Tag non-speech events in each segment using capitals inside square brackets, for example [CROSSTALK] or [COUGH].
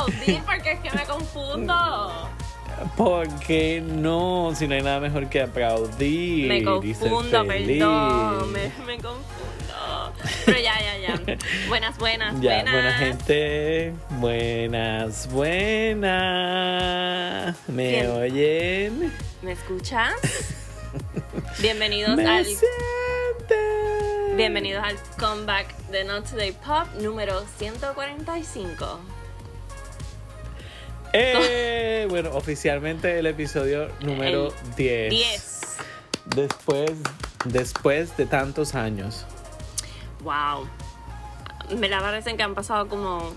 aplaudir porque es que me confundo. Porque no, si no hay nada mejor que aplaudir. Me confundo, perdón. Me, me confundo. Pero ya, ya, ya. Buenas, buenas, [LAUGHS] Ya, buenas. buena gente. Buenas, buenas. ¿Me Bien. oyen? ¿Me escuchas? Bienvenidos [LAUGHS] ¿Me al sienten? bienvenidos al comeback de Not Today Pop número 145. Eh, bueno, oficialmente el episodio número El 10. 10. Después, después de tantos años. Wow. Me la parecen que han pasado como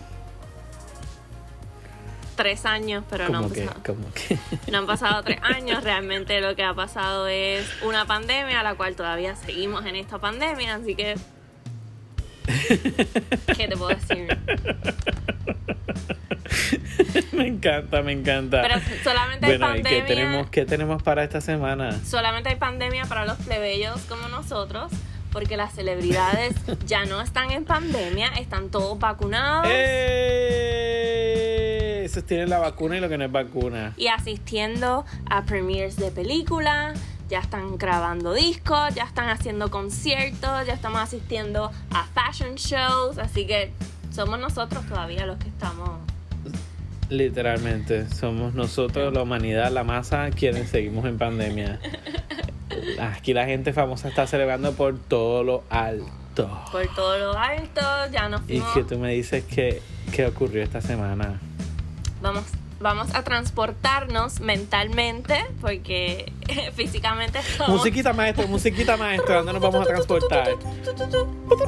tres años, pero no han, que, pasado, que. [LAUGHS] no han pasado tres años. Realmente lo que ha pasado es una pandemia, la cual todavía seguimos en esta pandemia, así que. ¿Qué te puedo decir? [LAUGHS] [LAUGHS] me encanta, me encanta. Pero solamente hay bueno, ¿y pandemia. qué tenemos, qué tenemos para esta semana? Solamente hay pandemia para los plebeyos como nosotros, porque las celebridades [LAUGHS] ya no están en pandemia, están todos vacunados ¡Eh! Esos tienen la vacuna y lo que no es vacuna. y asistiendo a premieres de películas. Ya están grabando discos, ya están haciendo conciertos, ya estamos asistiendo a fashion shows, así que somos nosotros todavía los que estamos. Literalmente, somos nosotros, la humanidad, la masa, quienes seguimos en pandemia. Aquí la gente famosa está celebrando por todo lo alto. Por todo lo alto, ya nos Y que tú me dices que, qué ocurrió esta semana. Vamos, vamos a transportarnos mentalmente, porque físicamente somos Musiquita maestro, musiquita maestro, ¿dónde nos vamos a transportar?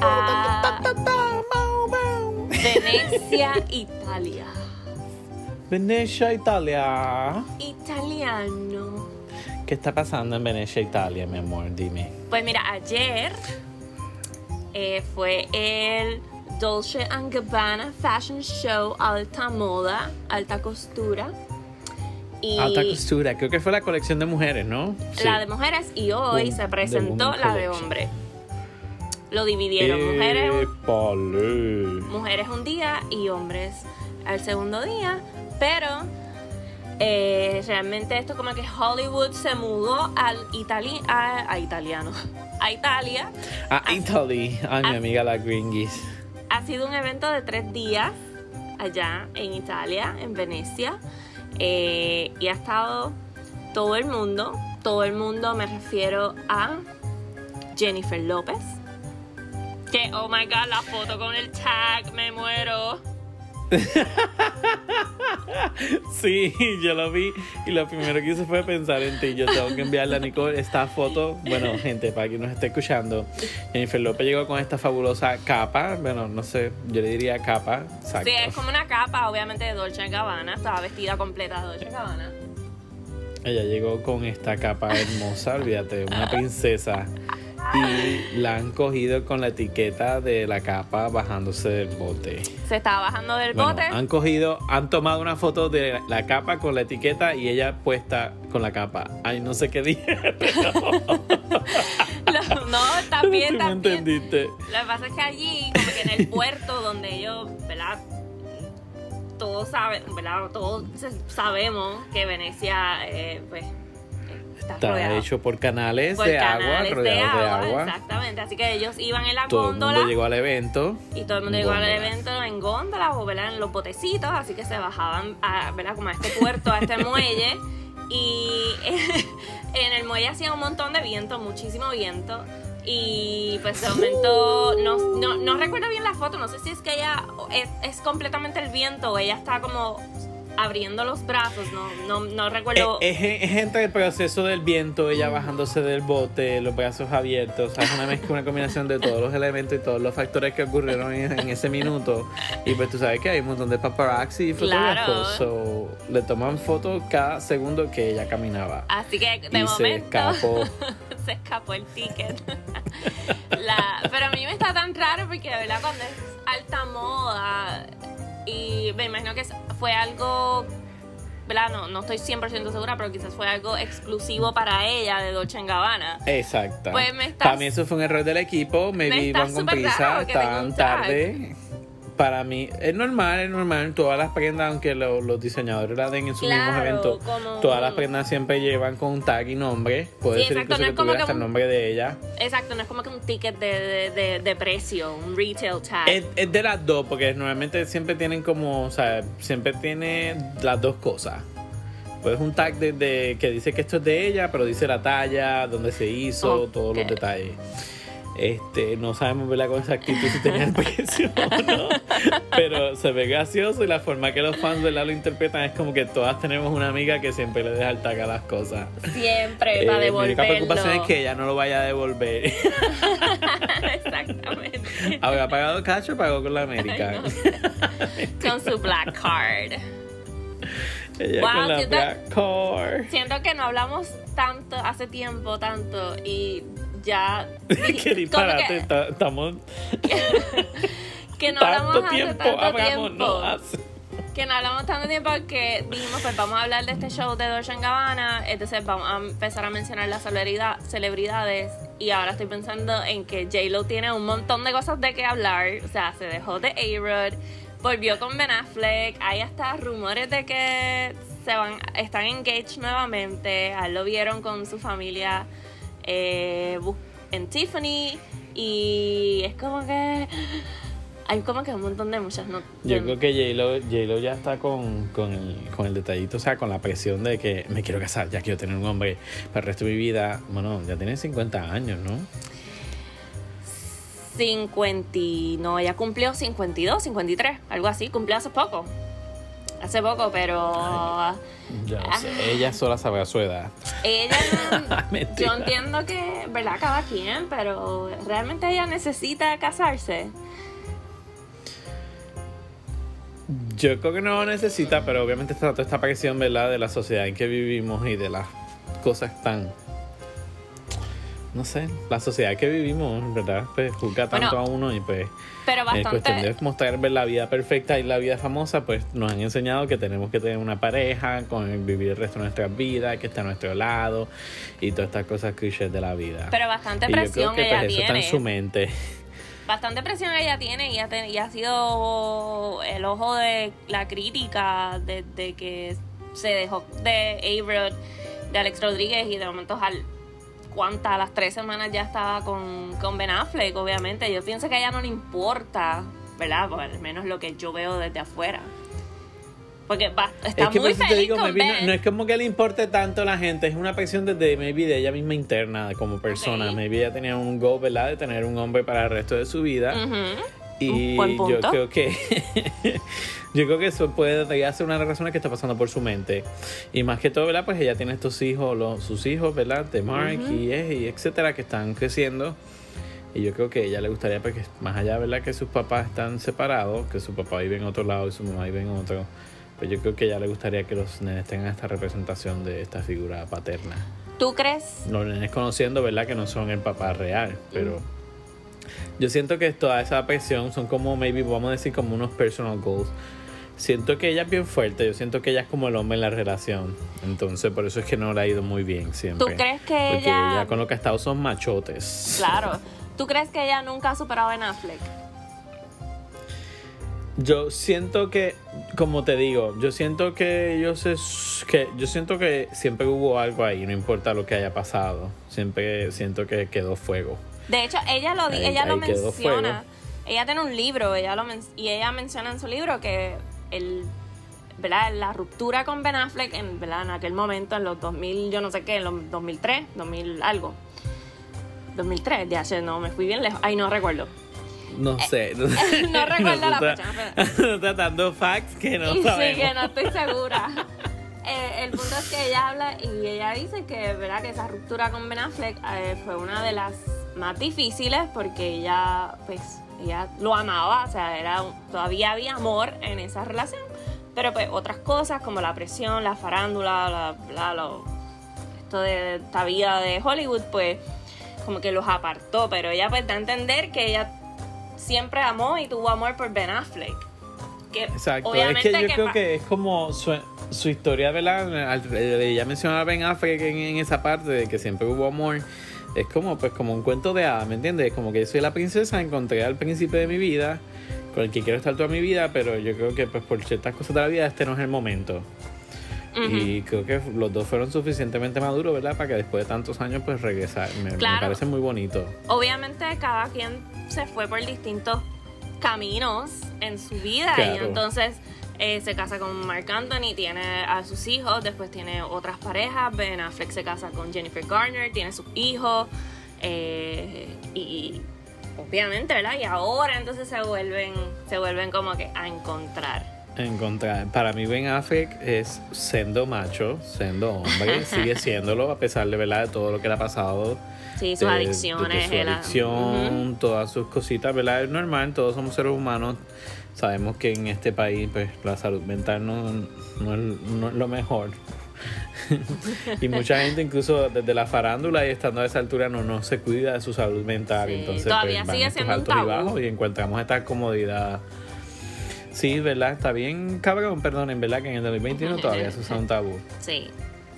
a Venecia, Italia. Venecia, Italia. Italiano. ¿Qué está pasando en Venecia, Italia, mi amor? Dime. Pues mira, ayer eh, fue el Dolce Gabbana Fashion Show Alta Moda, Alta Costura. Y Alta costura, creo que fue la colección de mujeres, ¿no? la de mujeres y hoy Boom, se presentó la de hombres. Lo dividieron, mujeres, mujeres un día y hombres al segundo día, pero eh, realmente esto como que Hollywood se mudó al itali a, a italiano, [LAUGHS] a Italia. A Italy. Ay, mi amiga la Gringis. Ha sido un evento de tres días allá en Italia, en Venecia, eh, y ha estado todo el mundo, todo el mundo me refiero a Jennifer López. Que, oh my god, la foto con el tag, me muero. [LAUGHS] Sí, yo lo vi y lo primero que hice fue pensar en ti. Yo tengo que enviarle a Nicole esta foto. Bueno, gente, para quien nos esté escuchando, Jennifer López llegó con esta fabulosa capa. Bueno, no sé, yo le diría capa. Exacto. Sí, es como una capa, obviamente, de Dolce Gabbana. Estaba vestida completa de Dolce Gabbana. Ella llegó con esta capa hermosa, olvídate, una princesa. Y la han cogido con la etiqueta de la capa bajándose del bote. Se estaba bajando del Bueno, bote. han cogido, han tomado una foto de la capa con la etiqueta y ella puesta con la capa. Ay, no sé qué dije. [LAUGHS] pero Lo- [LAUGHS] no, está tú bien, me entendiste. Lo que pasa es que allí, como que en el puerto donde ellos, ¿verdad? Todos saben, ¿verdad? Todos sabemos que Venecia, eh, pues, está, Está rodeado hecho por canales por de agua, de rodeados de agua. Exactamente, así que ellos iban en la Todo el góndola mundo llegó al evento. y todo el mundo llegó al evento en góndola o ¿verdad? en los botecitos, así que se bajaban a, ¿verdad? como a este puerto, a este muelle. Y [LAUGHS] en el muelle hacía un montón de viento, muchísimo viento. Y pues de momento, no, no, no recuerdo bien la foto, no sé si es que ella es, es completamente el viento o ella está como abriendo los brazos, no, no, no recuerdo. Eh, Es, es entre el proceso del viento, ella bajándose del bote, los brazos abiertos. O sea, es una mezcla, una combinación de todos los elementos y todos los factores que ocurrieron en, en ese minuto. Y pues tú sabes que hay un montón de paparazzi y fotógrafos. Claro. So, le toman fotos cada segundo que ella caminaba. Así que de y se momento escapó. [LAUGHS] se escapó el ticket. [LAUGHS] La- pero a mí me está tan raro porque de verdad cuando es alta moda y me imagino que fue algo, ¿verdad? No, no estoy 100% segura, pero quizás fue algo exclusivo para ella de Dolce Gabbana. Exacto. Pues me estás- Para mí eso fue un error del equipo. Me Me iban con prisa, estaban tag. tarde. Para mí es normal, es normal. Todas las prendas, aunque lo- los diseñadores la den en sus mismos Claro, eventos, como- todas las prendas siempre llevan con un tag y nombre. Puede Sí, ser exacto, incluso no que tuviera hasta el nombre de ella. Exacto, no es como que un ticket de, de, de- de precio, un retail tag. Es, es de las dos, porque normalmente siempre tienen como, o sea, siempre tiene las dos cosas. Pues un tag de, de- que dice que esto es de ella, pero dice la talla, dónde se hizo, todos los detalles. Este, no sabemos ¿verdad? con exactitud si tenía el precio o no, pero se ve gracioso y la forma que los fans ¿verdad? lo interpretan es como que todas tenemos una amiga que siempre le deja el tag a las cosas. Siempre Eh, para mi única devolverlo. preocupación es que ella no lo vaya a devolver. Exactamente. ¿Habrá pagado cash o pagó con la América? No [LAUGHS] Con su black card. Ella Wow, con la siento- Black Car. Siento que no hablamos tanto, hace tiempo tanto, y ya. [LAUGHS] Disparate, que- ta- estamos [LAUGHS] que no hablamos tanto hace tiempo, tanto hablamos, tiempo. no hace. Que no hablamos tanto tiempo que dijimos, pues vamos a hablar de este show de Dolce Gabbana, entonces vamos a empezar a mencionar las celebridad- celebridades y ahora estoy pensando en que J-Lo tiene un montón de cosas de qué hablar, o sea, se dejó de A-Rod, volvió con Ben Affleck, hay hasta rumores de que se van, están engaged nuevamente, lo vieron con su familia eh, en Tiffany y es como que hay como que un montón de muchas no Yo creo que J-Lo, J-Lo ya está con, con, el, con el detallito, o sea, con la presión de que me quiero casar, ya quiero tener un hombre para el resto de mi vida. Bueno, ya tiene 50 años, ¿no? 50, y- no, ella cumplió 52, 53, algo así, cumplió hace poco. Hace poco, pero Ya no Ah. sé, ella sola sabe su edad. ella, [LAUGHS] Mentira. yo entiendo que, ¿verdad? Cada quien, pero realmente ella necesita casarse. Yo creo que no lo necesita, pero obviamente está toda esta presión, ¿verdad? De la sociedad en que vivimos y de las cosas tan... No sé, la sociedad que vivimos, ¿verdad? Pues juzga Bueno, tanto a uno y pues... Pero En cuestión bastante. de mostrar la vida perfecta y la vida famosa, pues nos han enseñado que tenemos que tener una pareja, con vivir el resto de nuestras vidas, que está a nuestro lado y todas estas cosas clichés de la vida. Pero bastante y yo creo presión que ella pues, eso está en tiene. su mente. Bastante presión ella tiene y ha, ten- y ha sido el ojo de la crítica desde que se dejó de A-Rod, de Alex Rodríguez y de momento al cuántas, a las tres semanas ya estaba con, con Ben Affleck, obviamente. Yo pienso que a ella no le importa, ¿verdad? Por al menos lo que yo veo desde afuera. Porque va, está es que muy feliz digo, con no, es como que le importe tanto a la gente, es una presión desde maybe de ella misma interna como persona. Ok. Maybe ella tenía un goal, ¿verdad? De tener un hombre para el resto de su vida. Ujú. Y yo creo que [LAUGHS] yo creo que eso puede ser una de las razones que está pasando por su mente. Y más que todo, ¿verdad? Pues ella tiene estos hijos, los, sus hijos, ¿verdad? De Mark y, y etcétera, que están creciendo. Y yo creo que a ella le gustaría, porque más allá, ¿verdad? Que sus papás están separados, que su papá vive en otro lado y su mamá vive en otro. Pues yo creo que a ella le gustaría que los nenes tengan esta representación de esta figura paterna. ¿Tú crees? Los nenes conociendo, ¿verdad? Que no son el papá real, pero yo siento que toda esa presión son como, maybe, vamos a decir, como unos personal goals. Siento que ella es bien fuerte, yo siento que ella es como el hombre en la relación. Entonces, por eso es que no le ha ido muy bien siempre. ¿Tú crees que Porque ella- ella con lo que ha estado son machotes. Claro. ¿Tú crees que ella nunca ha superado a Ben Affleck? Yo siento que, como te digo, yo siento que yo sé que yo siento que siempre hubo algo ahí, no importa lo que haya pasado. Siempre siento que quedó fuego. De hecho, ella lo, Ahí- ella lo ahí quedó menciona. Ella tiene un libro, ella lo men- y ella menciona en su libro que el, ¿verdad? la ruptura con Ben Affleck en, ¿verdad? en aquel momento, en los 2000, yo no sé qué, en los 2003, 2000 algo. 2003, ya sé, no, me fui bien lejos. Ay, no recuerdo. No sé. [LAUGHS] No, [LAUGHS] Eh, no recuerdo la Nosotros- Nosotros dando facts que no sí, sabemos. que no estoy segura. [LAUGHS] Eh, el punto es que ella habla y ella dice que, ¿verdad? que esa ruptura con Ben Affleck eh, fue una de las más difíciles porque ella, pues, ella lo amaba, o sea, era todavía había amor en esa relación, pero pues otras cosas como la presión, la farándula, la, la- lo- esto de esta vida de Hollywood, pues, como que los apartó, pero ella pues da a entender que ella siempre amó y tuvo amor por Ben Affleck. Que Exacto, obviamente es que yo creo que es como su, su historia, ¿verdad? Al- Ella mencionaba Ben Affleck en, en esa parte de que siempre hubo amor. Es como, pues, como un cuento de hadas, ¿me entiendes? Como que yo soy la princesa, encontré al príncipe de mi vida, con el que quiero estar toda mi vida, pero yo creo que pues por ciertas cosas de la vida este no es el momento. Y creo que los dos fueron suficientemente maduros, ¿verdad? Para que después de tantos años pues regresar. Me, parece muy bonito. Obviamente cada quien se fue por distintos caminos en su vida y entonces eh, se casa con Mark Anthony, tiene a sus hijos, después tiene otras parejas, Ben Affleck se casa con Jennifer Garner, tiene sus hijos eh, y obviamente, ¿verdad? Y ahora entonces se vuelven, se vuelven como que a encontrar. Encontrar. Para mí Ben Affleck es siendo macho, siendo hombre, [LAUGHS] sigue siéndolo a pesar de, ¿verdad? de todo lo que le ha pasado. Sí, sus de- adicciones. de su él ha- adicción, todas sus cositas, ¿verdad? Es normal, todos somos seres humanos. Sabemos que en este país, pues, la salud mental no, no, es, no es lo mejor. [LAUGHS] y mucha gente, incluso desde la farándula y estando a esa altura, no, no se cuida de su salud mental. Sí, Entonces, todavía pues, sigue siendo un y tabú. bajos y encontramos esta comodidad. Sí, ¿verdad? Está bien, cabrón, perdón, en verdad que en el 2021 [LAUGHS] todavía eso es un tabú. Sí,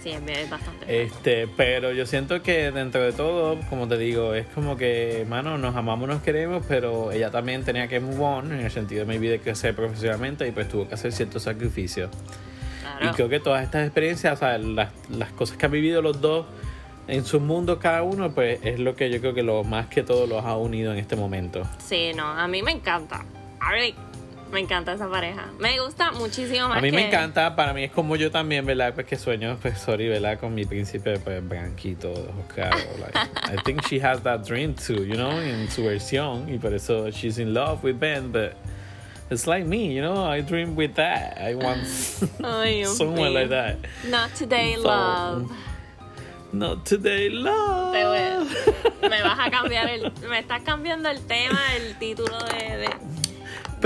sí, es bastante. Este, pero yo siento que dentro de todo, como te digo, es como que, mano, nos amamos, nos queremos, pero ella también tenía que move on en el sentido de mi vida de crecer profesionalmente y pues tuvo que hacer ciertos sacrificios. Claro. Y creo que todas estas experiencias, o sea, las, las cosas que han vivido los dos en sus mundos cada uno, pues es lo que yo creo que lo más que todo los ha unido en este momento. Sí, no, a mí me encanta. A mí me encanta esa pareja. Me gusta muchísimo más A mí me encanta, para mí es como yo también, ¿verdad? Pues que sueño, pues sorry, ¿verdad? Con mi príncipe, pues blanquito, de ojos claros. Like, I think she has that dream too, you know, en su versión. Y por eso she's in love with Ben, but it's like me, you know, I dream with that. I want [LAUGHS] someone like that. Not today, So, love. Not today, love. Te voy- me vas a cambiar el. [LAUGHS] Me estás cambiando el tema, el título de. de-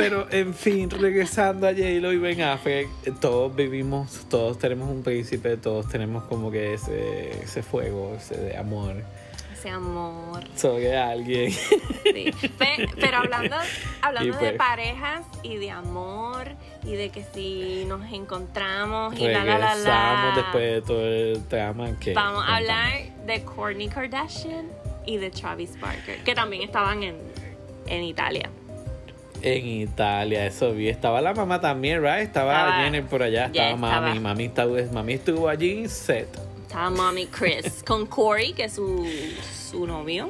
Pero en fin, regresando a J-Lo y Ben Affleck, eh, todos vivimos, todos tenemos un príncipe, todos tenemos como que ese, ese fuego, ese de amor ese amor. sobre alguien. Sí. Pe- pero hablando, hablando de pues- parejas y de amor y de que si nos encontramos y la la la la. después de todo el trama que Vamos a hablar de Kourtney Kardashian y de Travis Barker, que también estaban en, en Italia. En Italia, eso vi. Estaba la mamá también, ¿right? Estaba, Estaba- Jenner por allá, ya estaba mami. estaba. Mami, estuvo, mami estuvo allí set. Estaba Mommy Chris [LAUGHS] con Corey, que es su, su novio.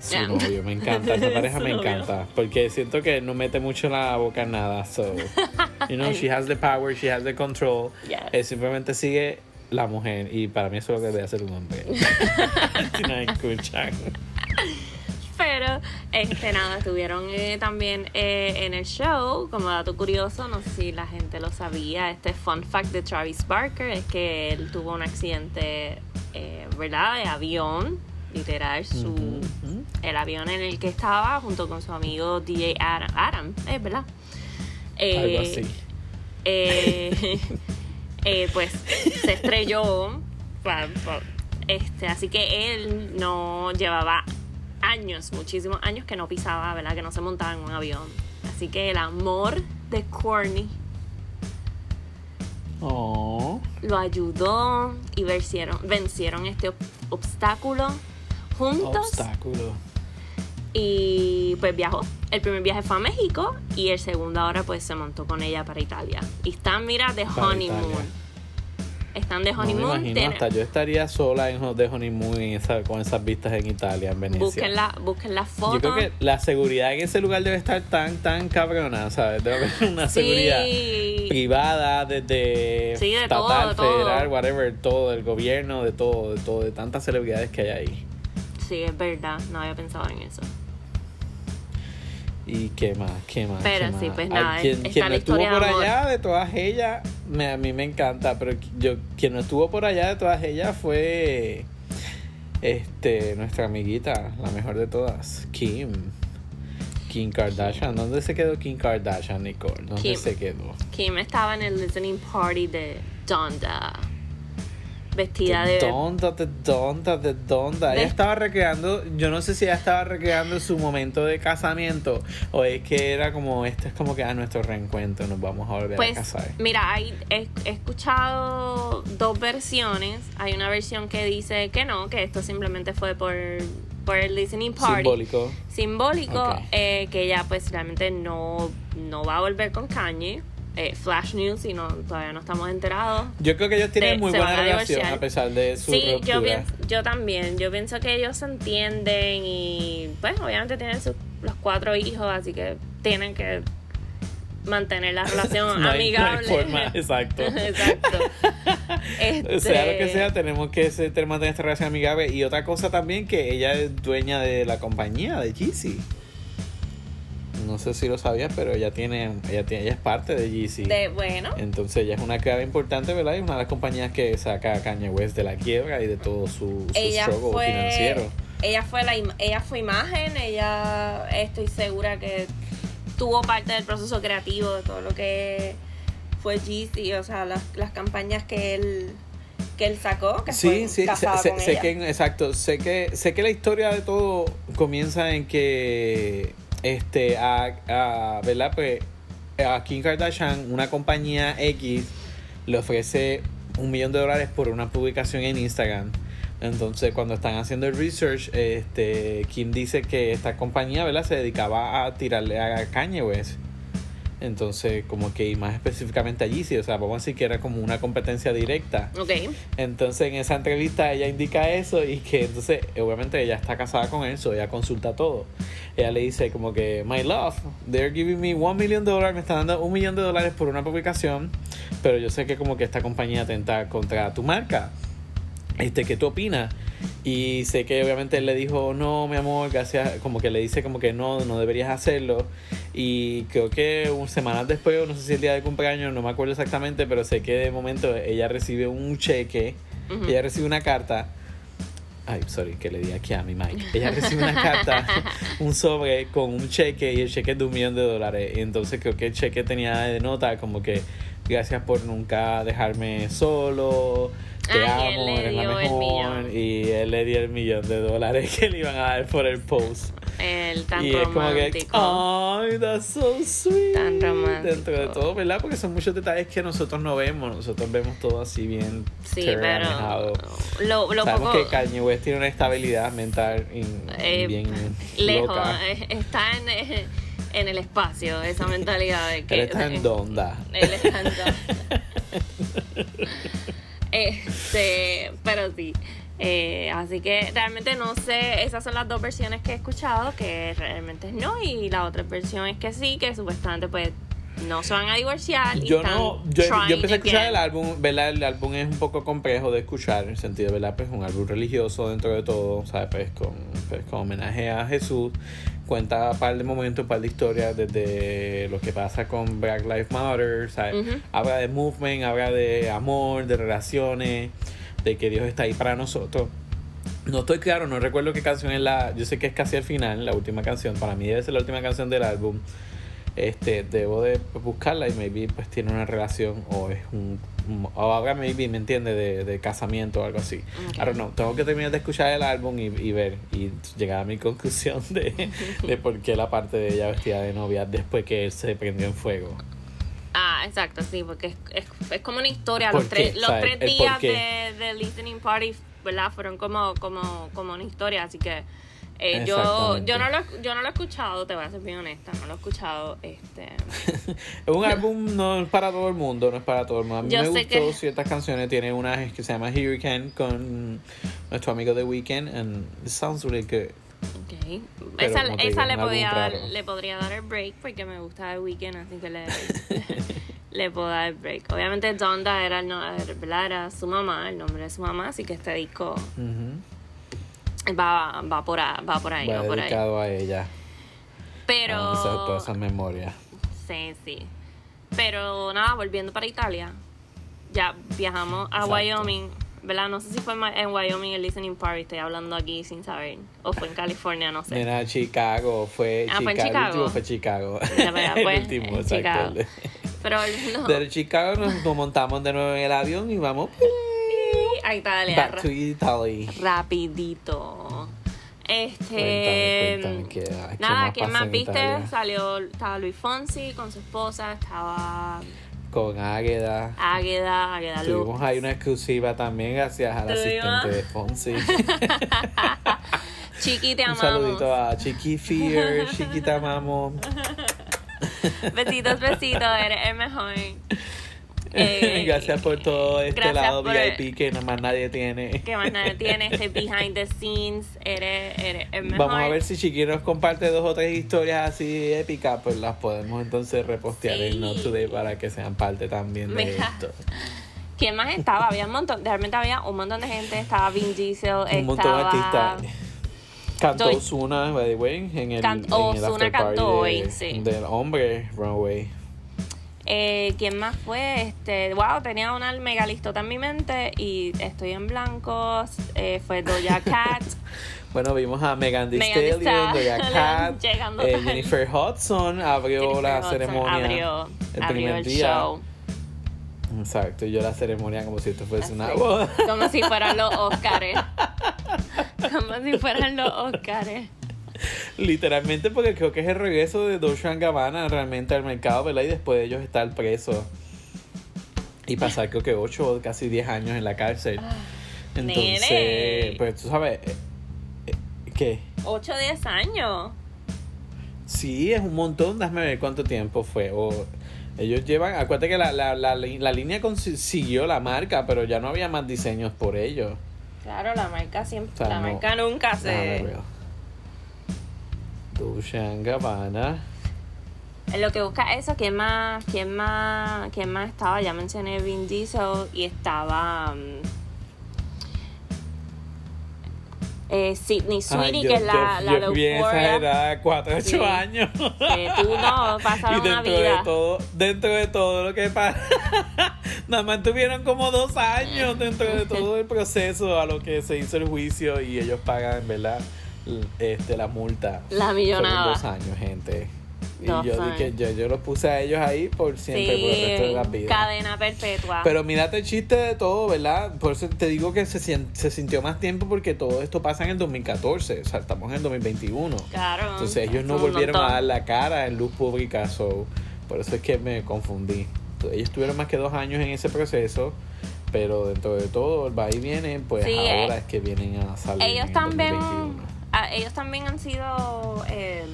Su novio, me encanta, esa [LAUGHS] pareja me encanta. Porque siento que no mete mucho la boca en nada. So, [LAUGHS] you know, she has the power, she has the control. Yes. Eh, simplemente sigue la mujer. Y para mí eso es lo que debe hacer un hombre. si no escuchan. Pero, este, nada, estuvieron eh, también eh, en el show, como dato curioso, no sé si la gente lo sabía, este fun fact de Travis Barker es que él tuvo un accidente, eh, ¿verdad?, de avión, literal, su, el avión en el que estaba junto con su amigo DJ Adam, Adam es verdad. Algo Eh, así. eh, [LAUGHS] pues se estrelló. Este, así que él no llevaba años, muchísimos años que no pisaba, ¿verdad? Que no se montaba en un avión. Así que el amor de Courtney Oh. lo ayudó y vencieron, vencieron este ob- obstáculo juntos. Obstáculo. Y pues viajó. El primer viaje fue a México y el segundo ahora pues se montó con ella para Italia. Y están, mira, de honeymoon. Están de No me honeymoon. imagino, tienen- hasta yo estaría sola en de honeymoon esa- con esas vistas en Italia, en Venecia. busquen la, busquen la foto. Yo creo que la seguridad en ese lugar debe estar tan, tan cabrona, ¿sabes? Debe haber [LAUGHS] una seguridad Sí. privada, desde Sí, de estatal, todo, de todo. federal, whatever, todo, del gobierno, de todo, de todo, de tantas celebridades que hay ahí. Sí, es verdad. No había pensado en eso. Y qué más, qué más. Pero qué sí, más? pues nada, quien, quien no estuvo de por allá de todas ellas, me, a mí me encanta, pero yo quien no estuvo por allá de todas ellas fue este nuestra amiguita, la mejor de todas, Kim. Kim Kardashian. ¿Dónde se quedó Kim Kardashian, Nicole? ¿Dónde Kim. se quedó? Kim estaba en el listening party de Donda. Vestida ¿De dónde, de dónde, de dónde? de- Ella estaba recreando, yo no sé si ella estaba recreando su momento de casamiento o es que era como, este es como que a nuestro reencuentro, nos vamos a volver a Pues casar. mira, hay, he, he escuchado dos versiones. Hay una versión que dice que no, que esto simplemente fue por por el listening party. Simbólico. Simbólico, Ok. eh, que ella pues realmente no, no va a volver con Kanye. Eh, Flash News y no, todavía no estamos enterados. Yo creo que ellos tienen De- muy buena a relación divorciar. a pesar de su Sí, ruptura. yo, pienso, yo también. Yo pienso que ellos se entienden y, pues, obviamente tienen sus, los cuatro hijos, así que tienen que mantener la relación [LAUGHS] No hay- no hay amigable. forma, [LAUGHS] exacto. exacto. Este, [LAUGHS] Sea lo que sea, tenemos que mantener esta relación amigable. Y otra cosa también, que ella es dueña de la compañía, de Yeezy. No sé si lo sabías, pero ella tiene, ella tiene, ella es parte de Yeezy. De, bueno, Entonces ella es una clave importante, ¿verdad? Y una de las compañías que saca a Kanye West de la quiebra y de todo su, su ella fue, financiero. ella fue la ella fue imagen, ella estoy segura que tuvo parte del proceso creativo de todo lo que fue Yeezy, o sea, las, las campañas que él que él sacó, que Sí, fue sí, sé- con sé ella. que, exacto, sé que, sé que la historia de todo comienza en que, este, a, ¿verdad? Pues a Kim Kardashian, una compañía X, le ofrece un millón de dólares por una publicación en Instagram. Entonces, cuando están haciendo el research, este, Kim dice que esta compañía, ¿verdad? Se dedicaba a tirarle a Kanye West. Entonces, como que, y más específicamente allí, sí, o sea, vamos a decir que era como una competencia directa. Ok, Entonces en esa entrevista ella indica eso y que entonces obviamente ella está casada con él, so ella consulta todo. Ella le dice como que, my love, they're giving me one million dollars, me están dando un millón de dólares por una publicación, pero yo sé que como que esta compañía atenta contra tu marca. Este, ¿qué tú opinas? Y sé que obviamente él le dijo, no, mi amor, gracias, como que le dice como que no, no deberías hacerlo. Y creo que un, semanas después, no sé si el día de cumpleaños, no me acuerdo exactamente, pero sé que de momento ella recibe un cheque, ella recibe una carta. Ay, sorry, que le di aquí a mi mic. Ella recibe una carta, [LAUGHS] un sobre con un cheque y el cheque es de un millón de dólares. Y entonces creo que el cheque tenía de nota como que gracias por nunca dejarme solo, te Ah, y él amo, le eres la dio el mejor. millón. Y él le dio el millón de dólares que le iban a dar por el post. el tan y es como que, romántico. ay, that's so sweet. Tan romántico. Dentro de todo, ¿verdad? Porque son muchos detalles que nosotros no vemos. Nosotros vemos todo así bien sí, pero manejado. lo, lo Sabemos poco que Kanye West tiene una estabilidad mental in- eh, bien lejos, loca. eh, está en, eh, en el espacio esa mentalidad de que Él está en donda. Él está en donda. [LAUGHS] Este, pero sí. Eh, así que realmente no sé, esas son las dos versiones que he escuchado, que realmente es no, y la otra versión es que sí, que supuestamente pues no se van a divorciar. y Yo están no, yo, yo trying empecé a escuchar el álbum, ¿verdad? El álbum es un poco complejo de escuchar, en el sentido, ¿verdad? Pues un álbum religioso dentro de todo, ¿sabes? Pues con, pues con homenaje a Jesús. Cuenta un par de momentos, un par de historias desde lo que pasa con Black Lives Matter, ¿sabes? Habla de movement, habla de amor, de relaciones, de que Dios está ahí para nosotros. No estoy claro, no recuerdo qué canción es la. Yo sé que es casi al final, la última canción. Para mí debe ser la última canción del álbum. Este, debo de buscarla y maybe pues tiene una relación o es un. O ahora maybe, ¿me entiende? De, de casamiento o algo así. Ok. I don't know. Tengo que terminar de escuchar el álbum y, y ver y llegar a mi conclusión de, de por qué la parte de ella vestida de novia después que él se prendió en fuego. Ah, exacto, sí, porque es, es, es como una historia. ¿Por Los tres, los ¿Sabes? tres días de, de listening party, ¿verdad? Fueron como, como, como una historia, así que eh, yo, yo no lo yo no lo he escuchado, te voy a ser bien honesta, no lo he escuchado, este Es [LAUGHS] un álbum no es para todo el mundo, no es para todo el mundo. A mí Yo me sé gustó que- ciertas canciones. Tiene una que se llama Hurricane con nuestro amigo The Weeknd. And it sounds really good. Okay. Esa esa digo, le podía dar, le podría dar el break porque me gusta el weekend, así que le, [LAUGHS] le puedo dar el break. Obviamente Donda era, el no- era su mamá, el nombre de su mamá, así que este disco. Va, va por ahí, va por ahí, Va va por ahí. dedicado a ella. Pero a esa- todas esas memorias. sí, sí. Pero nada, volviendo para Italia. Ya viajamos a Exacto. Wyoming, ¿verdad? No sé si fue en Wyoming el listening party, estoy hablando aquí sin saber. O fue en California, no sé. Mira, Chicago. Fue Ah, Chicago. fue [LAUGHS] en El Chicago. último fue Chicago. El pues, último. Chicago. Pero no. Desde Chicago nos, nos montamos de nuevo en el avión y vamos a Italia. back to Italy. Rapidito. Este. Cuéntame, cuéntame, ¿qué- qué nada, más ¿quién más en viste? Italia? Salió, estaba Luis Fonsi con su esposa, estaba Con Águeda. Águeda, Águeda Luz. Tuvimos ahí una exclusiva también gracias al asistente de Fonsi. [LAUGHS] Chiqui, te Un amamos. saludito a Chiqui Fear, Chiqui te amamos. [LAUGHS] Besitos, besitos, eres el mejor. Eh, [LAUGHS] gracias por todo este lado VIP que nada más nadie tiene. Que más nadie [LAUGHS] tiene este behind the scenes, eres, eres el mejor. Vamos a ver si Chiqui nos comparte dos o tres historias así épicas, pues las podemos entonces repostear en. Not Today para que sean parte también de Mira. esto. ¿Quién más estaba? Había un montón, realmente había un montón de gente. Estaba Vin Diesel, Un montón de artistas. Cantó Ozuna, by the way, en el, Can- en el after party cantó de- hoy, sí. del hombre Runway. Eh, ¿Quién más fue? Este, wow, tenía una mega listota en mi mente y estoy en blanco. Eh, fue Doja [LAUGHS] Cat. Bueno, vimos a Megan Thee Stallion, Doja Cat, [LAUGHS] eh. Jennifer Hudson abrió Jennifer la Hudson ceremonia Abrió, el abrió el día. show. Exacto, y yo la ceremonia como si esto fuese una boda. Como si fueran los [LAUGHS] Óscares. Como si fueran los Óscares. Literalmente porque creo que es el regreso de Dolce Gabbana realmente al mercado, ¿verdad? Y después de ellos estar presos y pasar creo que 8 o casi 10 años en la cárcel. Entonces, Ah, Nene. pues tú sabes, eh, eh, ¿qué? 8 o 10 años. Sí, es un montón, déjame ver cuánto tiempo fue. O ellos llevan, acuérdate que la, la, la, la línea consi- siguió la marca, pero ya no había más diseños por ellos. Claro, la marca siempre. O sea, la no- marca nunca se. Dolce Gabbana. En lo que busca eso, ¿quién más, quién más, quién más estaba? Ya mencioné Vin Diesel y estaba mm, eh, Ay, yo- que es la, yo- la yo Euphoria. edad, 4, 8 Sí. años. Tú no, pasaron [LAUGHS] y una dentro vida. de todo, dentro de todo lo que pasa, [LAUGHS] nada más tuvieron como dos años dentro de todo el proceso a lo que se hizo el juicio y ellos pagan, ¿verdad? Este, la multa. La millonada. dos años, gente. Y Dos yo dije, yo, yo los puse a ellos ahí por siempre, por el resto de las Sí, vidas. cadena perpetua. Pero mírate el chiste de todo, ¿verdad? Por eso te digo que se, se sintió más tiempo porque todo esto pasa en el 2014, o sea, estamos en el 2021. claro. Entonces ellos no volvieron a dar la cara en luz pública, so, por eso es que me confundí. Entonces, ellos tuvieron más que dos años en ese proceso, pero dentro de todo, va y viene, pues Sí, ahora eh, es que vienen a salir. ellos el también 2021. ah, ellos también han sido eh,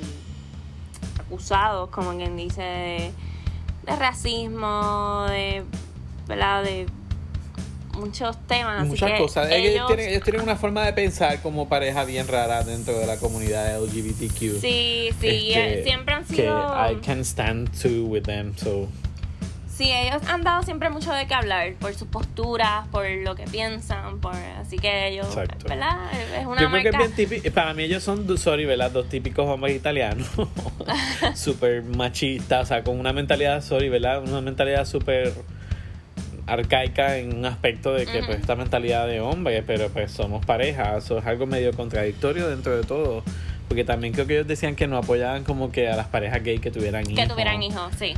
acusados como quien dice de, de racismo de verdad de muchos temas así Muchas que cosas. Ellos, ellos, tienen, ellos tienen una forma de pensar como pareja bien rara dentro de la comunidad LGBTQ. sí sí Este, siempre han que sido I can stand too with them, so sí ellos han dado siempre mucho de qué hablar por sus posturas por lo que piensan por así que ellos Exacto. verdad es una Yo creo que es marca bien típico. Para mí, ellos son, sorry, ¿verdad? Dos típicos hombres italianos. [LAUGHS] súper machistas, o sea, con una mentalidad, sorry, ¿verdad? Una mentalidad súper arcaica en un aspecto de que, pues, esta mentalidad de hombre, pero pues somos pareja. Eso es algo medio contradictorio dentro de todo. Porque también creo que ellos decían que no apoyaban como que a las parejas gay que tuvieran hijos. que tuvieran hijos sí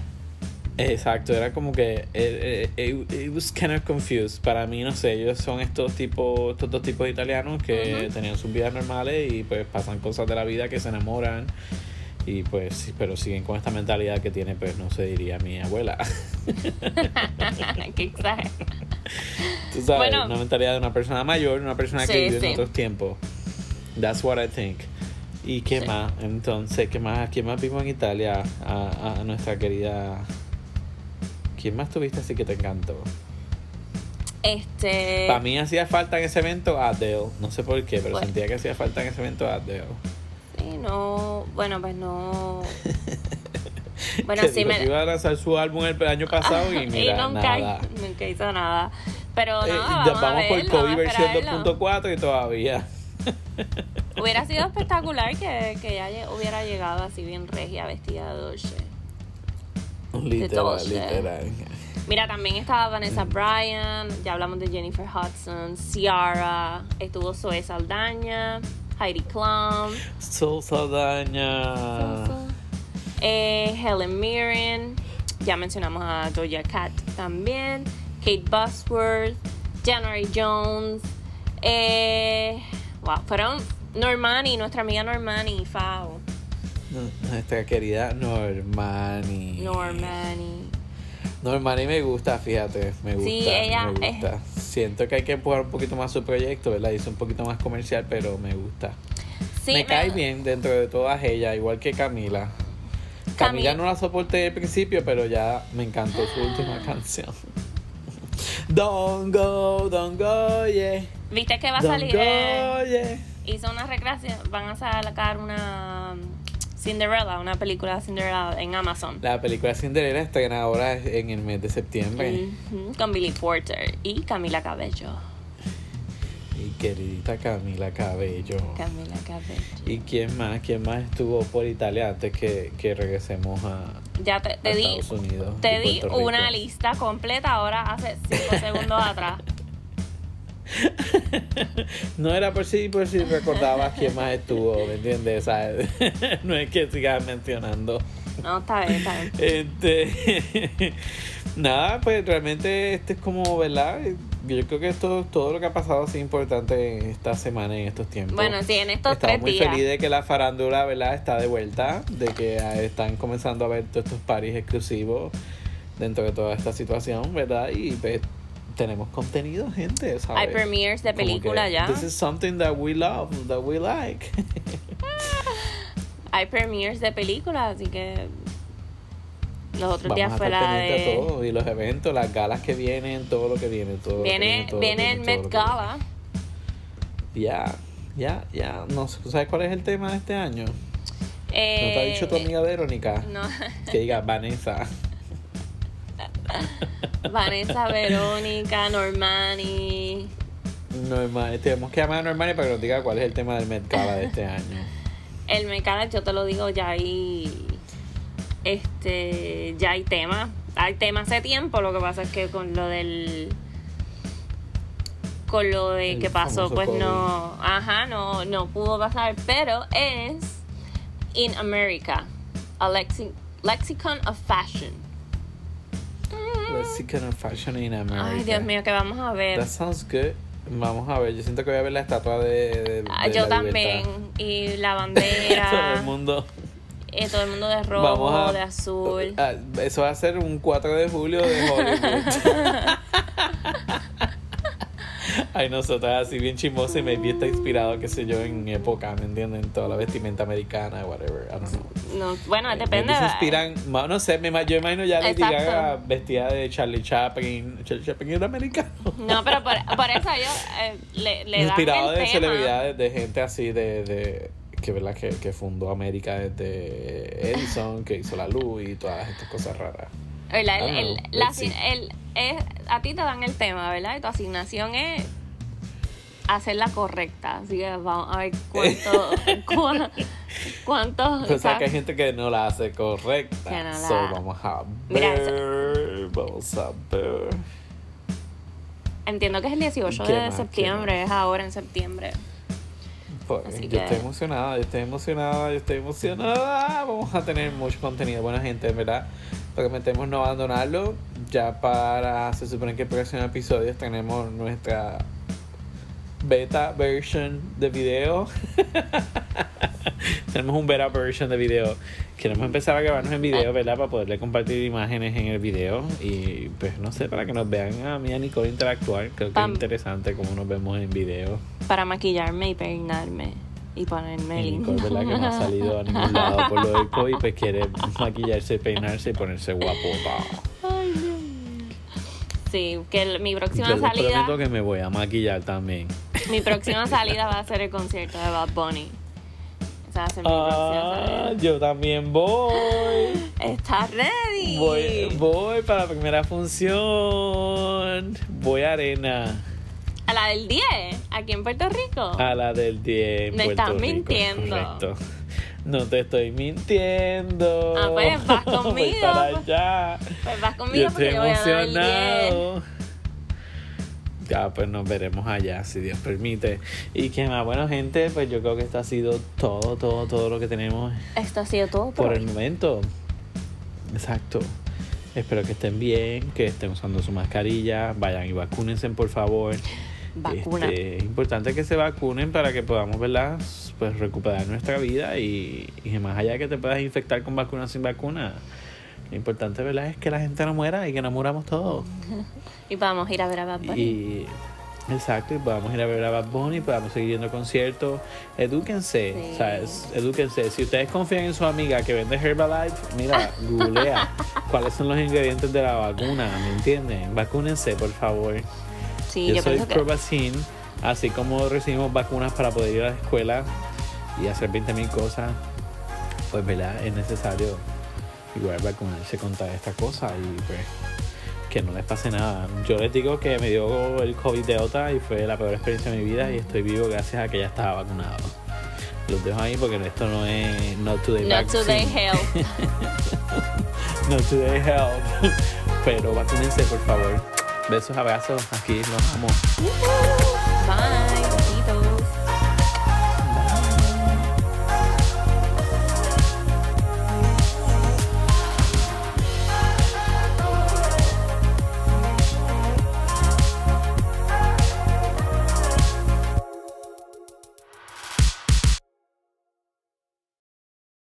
Exacto, era como que eh, eh, it, it was kind of confused. Para mí, no sé, ellos son estos tipos, estos dos tipos de italianos que tenían sus vidas normales y pues pasan cosas de la vida que se enamoran y pues, pero siguen con esta mentalidad que tiene, pues, no sé, diría mi abuela. [LAUGHS] qué. Tú sabes, Bueno. una mentalidad de una persona mayor, una persona que vive sí. en otros tiempos. That's what I think. ¿Y qué Sí. más? Entonces, ¿qué más? ¿Quién más vimos en Italia? A, a nuestra querida... ¿Quién más tuviste así que te encantó? este Para mí hacía falta en ese evento Adele. No sé por qué, pero Bueno. sentía que hacía falta en ese evento Adele. Sí, no, bueno, pues no. [LAUGHS] Bueno, que sí me. iba a lanzar su álbum el año pasado y [LAUGHS] mira, nunca, nada. nunca hizo nada. Pero Eh, no, ya vamos, a vamos por verlo, COVID a versión esperarlo. 2.4 y todavía. Hubiera [LAUGHS] sido espectacular que, que ella lle- hubiera llegado así bien regia, vestida de Dolce. [LAUGHS] Literal, literal. Mira, también estaba Vanessa Bryan, ya hablamos de Jennifer Hudson, Ciara, estuvo Zoe Saldaña, Heidi Klum, Soul Saldaña. eh, Helen Mirren, ya mencionamos a Doja Cat también, Kate Bosworth, January Jones, eh, wow, fueron Normani, nuestra amiga Normani, Fao, Nuestra querida Normani. Normani. Normani me gusta, fíjate, me gusta. Sí, ella me es- gusta. Siento que hay que empujar un poquito más su proyecto, ¿verdad? Hizo un poquito más comercial, pero me gusta. Sí, me me- cae bien dentro de todas ellas, igual que Camila. Camila Camila- no la soporté al principio, pero ya me encantó su última [GASPS] canción. Don't go, don't go, yeah. ¿Viste que va a salir? go, eh, yeah. hizo una recreación, van a sacar una Cinderella, una película de Cinderella en Amazon. La película Cinderella estrena ahora en el mes de septiembre. Con Billy Porter y Camila Cabello. Y queridita Camila Cabello. Camila Cabello. ¿Y quién más? ¿Quién más estuvo por Italia antes que, que regresemos a, Ya te, te di, Unidos? te di una lista completa ahora hace 5 segundos atrás. [LAUGHS] [LAUGHS] No era por si, por si recordabas quién más estuvo, ¿me entiendes? ¿Sabes? [LAUGHS] no es que sigas mencionando. No, está bien, está bien. Este, [LAUGHS] nada, pues realmente este es como, ¿verdad? Yo creo que esto, todo lo que ha pasado es importante esta semana en estos tiempos. Bueno, sí, en estos Estamos tres muy días. felices de que la farándula, ¿verdad? Está de vuelta, de que están comenzando a ver todos estos paris exclusivos dentro de toda esta situación, ¿verdad? Y pues tenemos contenido, gente, ¿sabes? Hay premieres de película que ya. This is something that we love, that we like. Hay premieres de película, así que los otros Vamos días a fue estar la de... a todo y los eventos, las galas que vienen, todo lo que viene, todo lo que Viene, viene el Met Gala. viene. Ya, ya, ya. No ¿sabes cuál es el tema de este año? ¿No te ha Eh, dicho tu amiga Verónica? No, Que diga Vanessa. [LAUGHS] Vanessa, Verónica, Normani. Normal, tenemos que llamar a Normani para que nos diga cuál es el tema del Met Gala de este [LAUGHS] año. El Met Gala, yo te lo digo, ya hay... Este, ya hay tema. Hay tema hace tiempo, lo que pasa es que con lo del... Con lo de El que pasó, pues COVID. no... Ajá, no, no pudo pasar, pero es... In America. A lexi- lexicon of fashion. Lexicon of Fashion in America. Ay, Dios mío, que vamos a ver. That sounds good. Vamos a ver, yo siento que voy a ver la estatua de, de- Ah, de yo la también. libertad. Y la [LAUGHS] bandera. Todo el mundo. eh, todo el mundo de rojo, a, de azul. Ah, eso va a ser un 4 de julio de Hollywood. [LAUGHS] Ay, nosotras así bien chismosa y maybe está inspirado, qué sé yo, en época, ¿me entienden? En toda la vestimenta americana, whatever, I don't know. No, bueno, Eh, depende. se inspiran, no sé, me, yo imagino ya Lady. Gaga vestida de Charlie Chaplin. Charlie Chaplin era americano. No, pero por, [LAUGHS] por eso yo eh, le, le dan Inspirado el de tema. celebridades, de gente así de, de que verdad que, que fundó América desde Edison, que hizo la luz y todas estas cosas raras. ¿Verdad? El- el- la a ti te dan el tema, ¿verdad? Y tu asignación es hacerla correcta. Así que vamos a ver [LAUGHS] cuánto. cua- cuántos. [LAUGHS] O sea que hay gente que no la hace correcta. Que no la- So vamos a Mira, ver. Vamos a ver. Entiendo que es el 18 ¿Qué de más? ¿Qué septiembre, es ahora en septiembre. Pues, Así yo que- estoy emocionada, yo estoy emocionada, yo estoy emocionada. Vamos a tener mucho contenido. Buena gente, en verdad. Prometemos no abandonarlo. Ya para, se supone que el próximo episodio tenemos nuestra beta version de video. [LAUGHS] tenemos un beta version de video. Queremos empezar a grabarnos en video, ¿verdad? Para poderle compartir imágenes en el video. Y pues no sé, para que nos vean a mí y a Nicole interactuar. Creo que Pam. es interesante cómo nos vemos en video. Para maquillarme y peinarme. Y ponerme Y. Nicole, ¿verdad? Que no ha salido a ningún lado por lo del COVID, pues quiere [LAUGHS] maquillarse, peinarse y ponerse guapota. Sí, que mi próxima Yo salida. prometo que me voy a maquillar también. Mi próxima [LAUGHS] salida va a ser el concierto de Bad Bunny. Esa va a ser mi próxima Ah, salida. yo también voy. ¿Estás ready? Voy, voy para la primera función. Voy a Arena, A la del 10, aquí en Puerto Rico. a la del 10. en Me Puerto estás Rico, mintiendo. Correcto. No te estoy mintiendo. Ah, pues, vas [LAUGHS] conmigo, para allá. Pues vas Yo conmigo estoy porque yo voy a dar el 10. emocionado. Ya, pues nos veremos allá, si Dios permite. Y que más, bueno, gente, pues yo creo que esto ha sido todo, todo, todo lo que tenemos Esto ha sido todo por por el momento. Exacto. Espero que estén bien, que estén usando su mascarilla, vayan y vacúnense, por favor. Vacuna. Este, es importante que se vacunen para que podamos, ¿verdad? Pues recuperar nuestra vida y, y más allá de que te puedas infectar con vacuna o sin vacuna. Lo importante, ¿verdad? Es que la gente no muera y que no muramos todos. [LAUGHS] Y a ir a ver a Bad Bunny. Y Exacto, y podamos ir a ver a Bad Bunny, podamos seguir yendo a conciertos. Edúquense, Sí. o sea, es- edúquense. Si ustedes confían en su amiga que vende Herbalife, mira, [LAUGHS] googlea cuáles son los ingredientes de la vacuna, ¿me entienden? Vacúnense, por favor. Sí, yo, yo, soy pienso que así como recibimos vacunas para poder ir a la escuela y hacer 20.000 cosas, pues, ¿verdad? Es necesario igual vacunarse contra esta cosa y pues que no les pase nada. Yo les digo que me dio el COVID Delta y fue la peor experiencia de mi vida y estoy vivo gracias a que ya estaba vacunado. Los dejo ahí porque esto no es Not Today Not today Vaccine. health. [LAUGHS] Not Today Health. Pero vacúnense, por favor. Besos, abrazos. Aquí los amo.